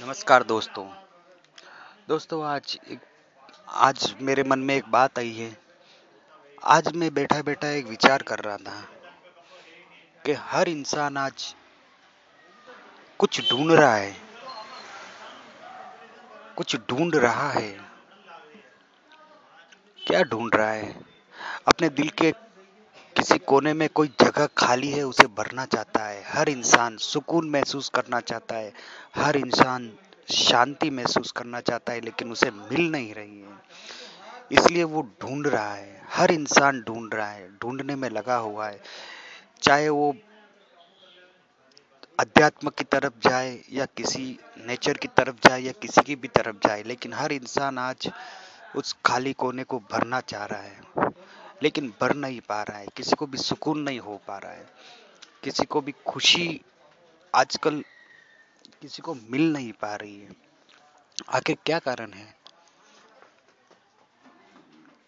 नमस्कार दोस्तों। दोस्तों, आज एक, आज मेरे मन में एक बात आई है। आज मैं बैठा बैठा एक विचार कर रहा था कि हर इंसान आज कुछ ढूंढ रहा है, कुछ ढूंढ रहा है। क्या ढूंढ रहा है? अपने दिल के किसी कोने में कोई जगह खाली है, उसे भरना चाहता है। हर इंसान सुकून महसूस करना चाहता है। हर इंसान शांति महसूस करना चाहता है, लेकिन उसे मिल नहीं रही है। इसलिए वो ढूंढ रहा है। हर इंसान ढूंढ रहा है। ढूँढने में लगा हुआ है। चाहे वो अध्यात्म की तरफ़ जाए, या किसी नेचर की तरफ़ जाए, या किसी की भी तरफ़ जाए, लेकिन हर इंसान आज उस खाली कोने को भरना चाह रहा है। लेकिन भर नहीं पा रहा है, किसी को भी सुकून नहीं हो पा रहा है, किसी को भी खुशी आजकल किसी को मिल नहीं पा रही है। आखिर क्या कारण है?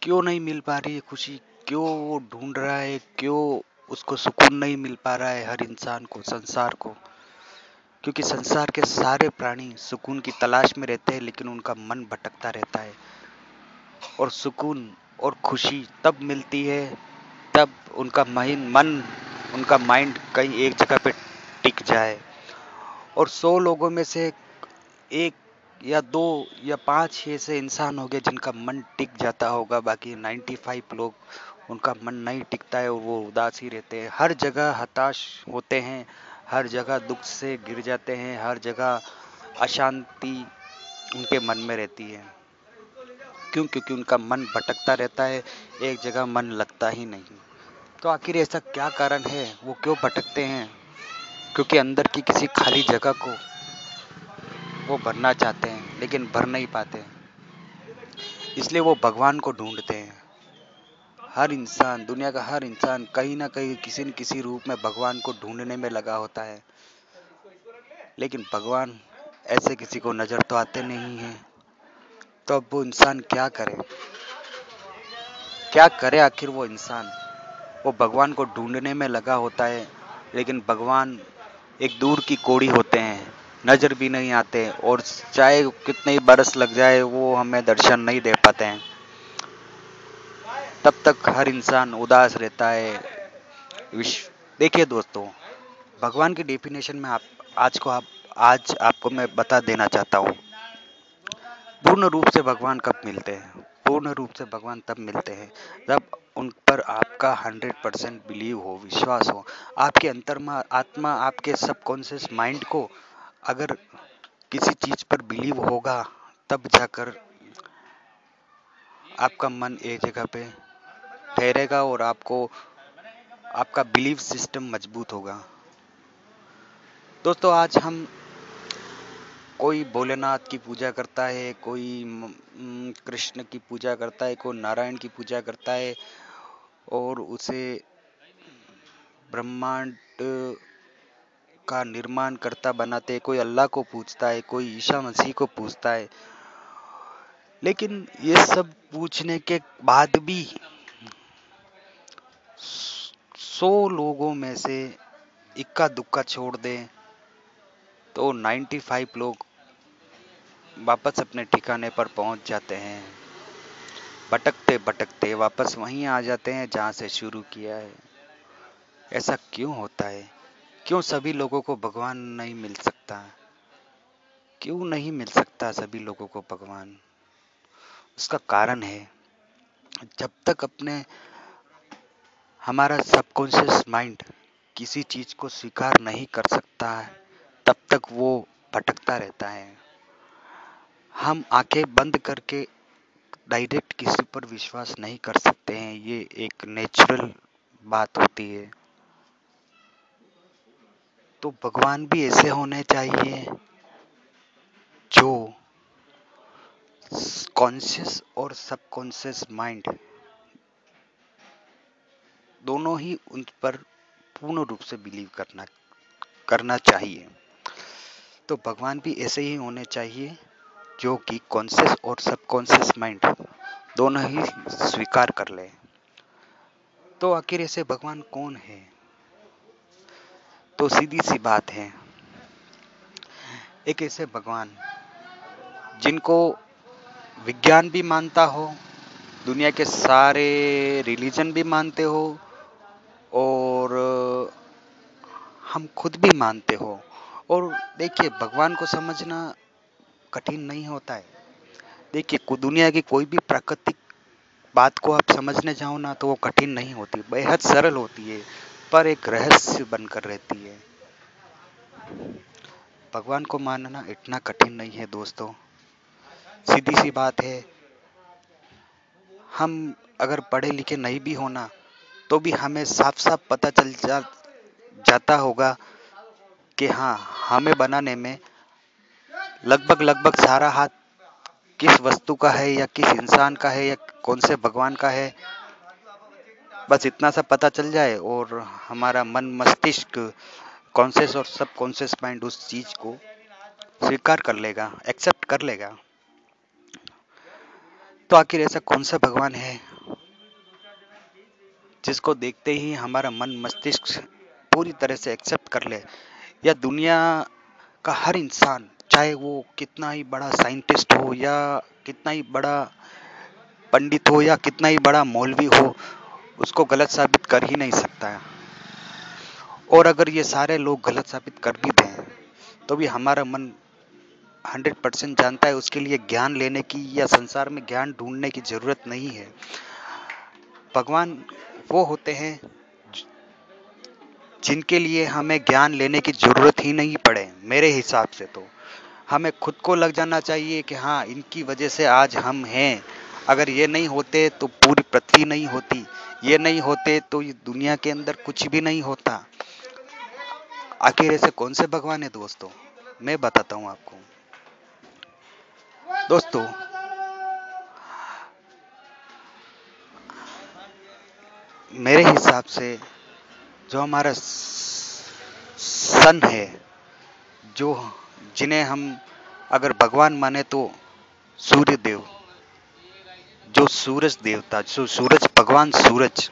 क्यों नहीं मिल पा रही है खुशी? क्यों वो ढूंढ रहा है? क्यों उसको सुकून नहीं मिल पा रहा है हर इंसान को, संसार को? क्योंकि संसार के सारे प्राणी सुकून की तलाश में रहते हैं, लेकिन उनका मन भटकता रहता है। और सुकून और खुशी तब मिलती है तब उनका माइंड मन, उनका माइंड कहीं एक जगह पे टिक जाए। और सौ लोगों में से एक या दो या पाँच ऐसे इंसान हो गए जिनका मन टिक जाता होगा, बाकी 95 लोग, उनका मन नहीं टिकता है और वो उदास ही रहते हैं। हर जगह हताश होते हैं, हर जगह दुख से गिर जाते हैं, हर जगह अशांति उनके मन में रहती है। क्यों? क्योंकि उनका मन भटकता रहता है, एक जगह मन लगता ही नहीं। तो आखिर ऐसा क्या कारण है? वो क्यों भटकते हैं? क्योंकि अंदर की किसी खाली जगह को वो भरना चाहते हैं, लेकिन भर नहीं पाते। इसलिए वो भगवान को ढूंढते हैं। हर इंसान, दुनिया का हर इंसान कहीं ना कहीं किसी न किसी रूप में भगवान को ढूँढने में लगा होता है। लेकिन भगवान ऐसे किसी को नज़र तो आते नहीं हैं। तो अब वो इंसान क्या करे? क्या करे आखिर वो इंसान? वो भगवान को ढूँढने में लगा होता है, लेकिन भगवान एक दूर की कोड़ी होते हैं, नज़र भी नहीं आते, और चाहे कितने ही बरस लग जाए, वो हमें दर्शन नहीं दे पाते हैं। तब तक हर इंसान उदास रहता है। विश्व, देखिए दोस्तों, भगवान की डेफिनेशन में आप, आज को आप, आज आपको मैं बता देना चाहता हूँ। पूर्ण रूप से भगवान कब मिलते हैं? पूर्ण रूप से भगवान तब मिलते हैं जब उन पर आपका हंड्रेड परसेंट बिलीव हो, विश्वास हो। आपके अंतर्मा, आत्मा आपके सबकॉन्शियस माइंड को अगर किसी चीज़ पर बिलीव होगा, तब जाकर आपका मन एक जगह पे ठहरेगा और आपको, आपका बिलीव सिस्टम मज़बूत होगा। दोस्तों, आज हम कोई भोलेनाथ की पूजा करता है, कोई कृष्ण की पूजा करता है, कोई नारायण की पूजा करता है और उसे ब्रह्मांड का निर्माण करता बनाते कोई अल्लाह को पूछता है, कोई ईशा मसीह को पूछता है। लेकिन ये सब पूछने के बाद भी सौ लोगों में से इक्का दुक्का छोड़ दें तो 95 लोग वापस अपने ठिकाने पर पहुँच जाते हैं। भटकते भटकते वापस वहीं आ जाते हैं जहाँ से शुरू किया है। ऐसा क्यों होता है? क्यों सभी लोगों को भगवान नहीं मिल सकता? क्यों नहीं मिल सकता सभी लोगों को भगवान? उसका कारण है, जब तक अपने हमारा सबकॉन्शियस माइंड किसी चीज़ को स्वीकार नहीं कर सकता है तब तक वो भटकता रहता है। हम आँखें बंद करके डायरेक्ट किसी पर विश्वास नहीं कर सकते हैं, ये एक नेचुरल बात होती है। तो भगवान भी ऐसे होने चाहिए जो कॉन्शियस और सबकॉन्शियस माइंड दोनों ही उन पर पूर्ण रूप से बिलीव करना करना चाहिए। तो भगवान भी ऐसे ही होने चाहिए, जो कि कॉन्शियस और सबकॉन्शियस माइंड दोनों ही स्वीकार कर ले। तो आखिर ऐसे भगवान कौन है? तो सीधी सी बात है, एक ऐसे भगवान जिनको विज्ञान भी मानता हो, दुनिया के सारे रिलीजन भी मानते हो, और हम खुद भी मानते हो। और देखिए, भगवान को समझना कठिन नहीं होता है। देखिए दुनिया की कोई भी प्राकृतिक बात को आप समझने जाओ ना तो वो कठिन नहीं होती, बेहद सरल होती है, पर एक रहस्य बनकर रहती है। भगवान को मानना इतना कठिन नहीं है दोस्तों। सीधी सी बात है, हम अगर पढ़े लिखे नहीं भी होना तो भी हमें साफ़ साफ़ पता चल जा, जाता होगा कि हाँ हमें बनाने में लगभग लगभग सारा हाथ किस वस्तु का है या किस इंसान का है या कौन से भगवान का है, बस इतना सा पता चल जाए और हमारा मन मस्तिष्क कॉन्शियस और सब कॉन्शियस माइंड उस चीज़ को स्वीकार कर लेगा एक्सेप्ट कर लेगा। तो आखिर ऐसा कौन सा भगवान है जिसको देखते ही हमारा मन मस्तिष्क पूरी तरह से एक्सेप्ट कर ले? या दुनिया का हर इंसान, चाहे वो कितना ही बड़ा साइंटिस्ट हो या कितना ही बड़ा पंडित हो या कितना ही बड़ा मौलवी हो, उसको गलत साबित कर ही नहीं सकता है। और अगर ये सारे लोग गलत साबित कर भी दें तो भी हमारा मन हंड्रेड परसेंट जानता है उसके लिए ज्ञान लेने की या संसार में ज्ञान ढूँढने की ज़रूरत नहीं है। भगवान वो होते हैं जिनके लिए हमें ज्ञान लेने की ज़रूरत ही नहीं पड़े, मेरे हिसाब से तो। हमें खुद को लग जाना चाहिए कि हाँ इनकी वजह से आज हम हैं। अगर ये नहीं होते तो पूरी पृथ्वी नहीं होती। ये नहीं होते तो ये दुनिया के अंदर कुछ भी नहीं होता। आखिर ऐसे कौन से भगवान है दोस्तों? मैं बताता हूँ आपको। दोस्तों, मेरे हिसाब से जो हमारा सन है, जो जिन्हें हम अगर भगवान माने तो सूर्य देव, जो सूरज देवता, जो सूरज, भगवान सूरज,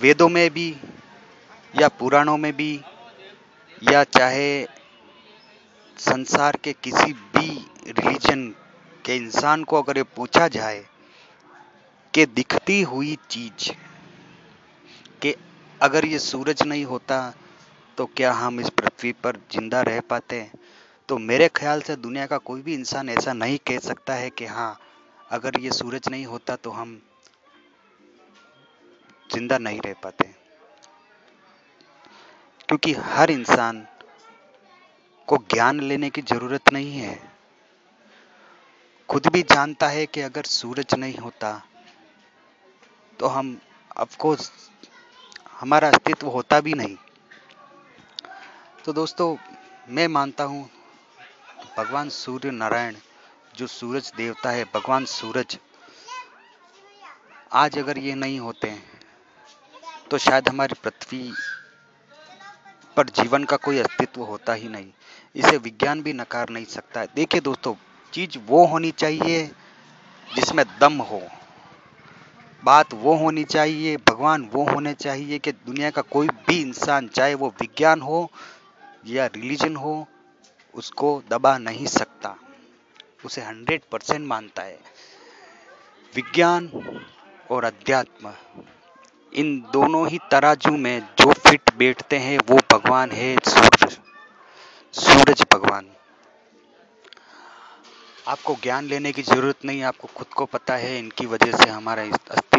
वेदों में भी या पुराणों में भी या चाहे संसार के किसी भी रिलीजन के इंसान को अगर ये पूछा जाए कि दिखती हुई चीज़ कि अगर ये सूरज नहीं होता तो क्या हम इस पृथ्वी पर ज़िंदा रह पाते? तो मेरे ख्याल से दुनिया का कोई भी इंसान ऐसा नहीं कह सकता है कि हाँ अगर ये सूरज नहीं होता तो हम ज़िंदा नहीं रह पाते। क्योंकि हर इंसान को ज्ञान लेने की ज़रूरत नहीं है। खुद भी जानता है कि अगर सूरज नहीं होता तो हम अफकोर्स हमारा अस्तित्व होता भी नहीं। तो दोस्तों, मैं मानता हूँ, भगवान सूर्य नारायण, जो सूरज देवता है, भगवान सूरज, आज अगर ये नहीं होते हैं तो शायद हमारी पृथ्वी पर जीवन का कोई अस्तित्व होता ही नहीं। इसे विज्ञान भी नकार नहीं सकता। देखिए दोस्तों, चीज़ वो होनी चाहिए जिसमें दम हो। बात वो होनी चाहिए, भगवान वो होने चाहिए कि दुनिया का कोई भी इंसान, चाहे वो विज्ञान हो या रिलीजन हो, उसको दबा नहीं सकता। उसे हंड्रेड परसेंट मानता है। विज्ञान और अध्यात्म, इन दोनों ही तराजू में जो फिट बैठते हैं, वो भगवान है सूरज। सूरज भगवान। आपको ज्ञान लेने की ज़रूरत नहीं, आपको खुद को पता है, इनकी वजह से हमारा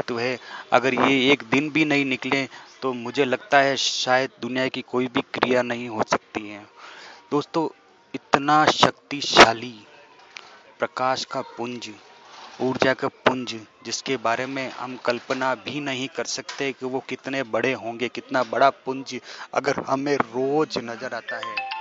अस्तित्व है। अगर ये एक दिन भी नहीं निकले तो मुझे लगता है शायद दुनिया की कोई भी क्रिया नहीं हो सकती है। दोस्तों, इतना शक्तिशाली प्रकाश का पुंज, ऊर्जा का पुंज, जिसके बारे में हम कल्पना भी नहीं कर सकते कि वो कितने बड़े होंगे, कितना बड़ा पुंज अगर हमें रोज नज़र आता है।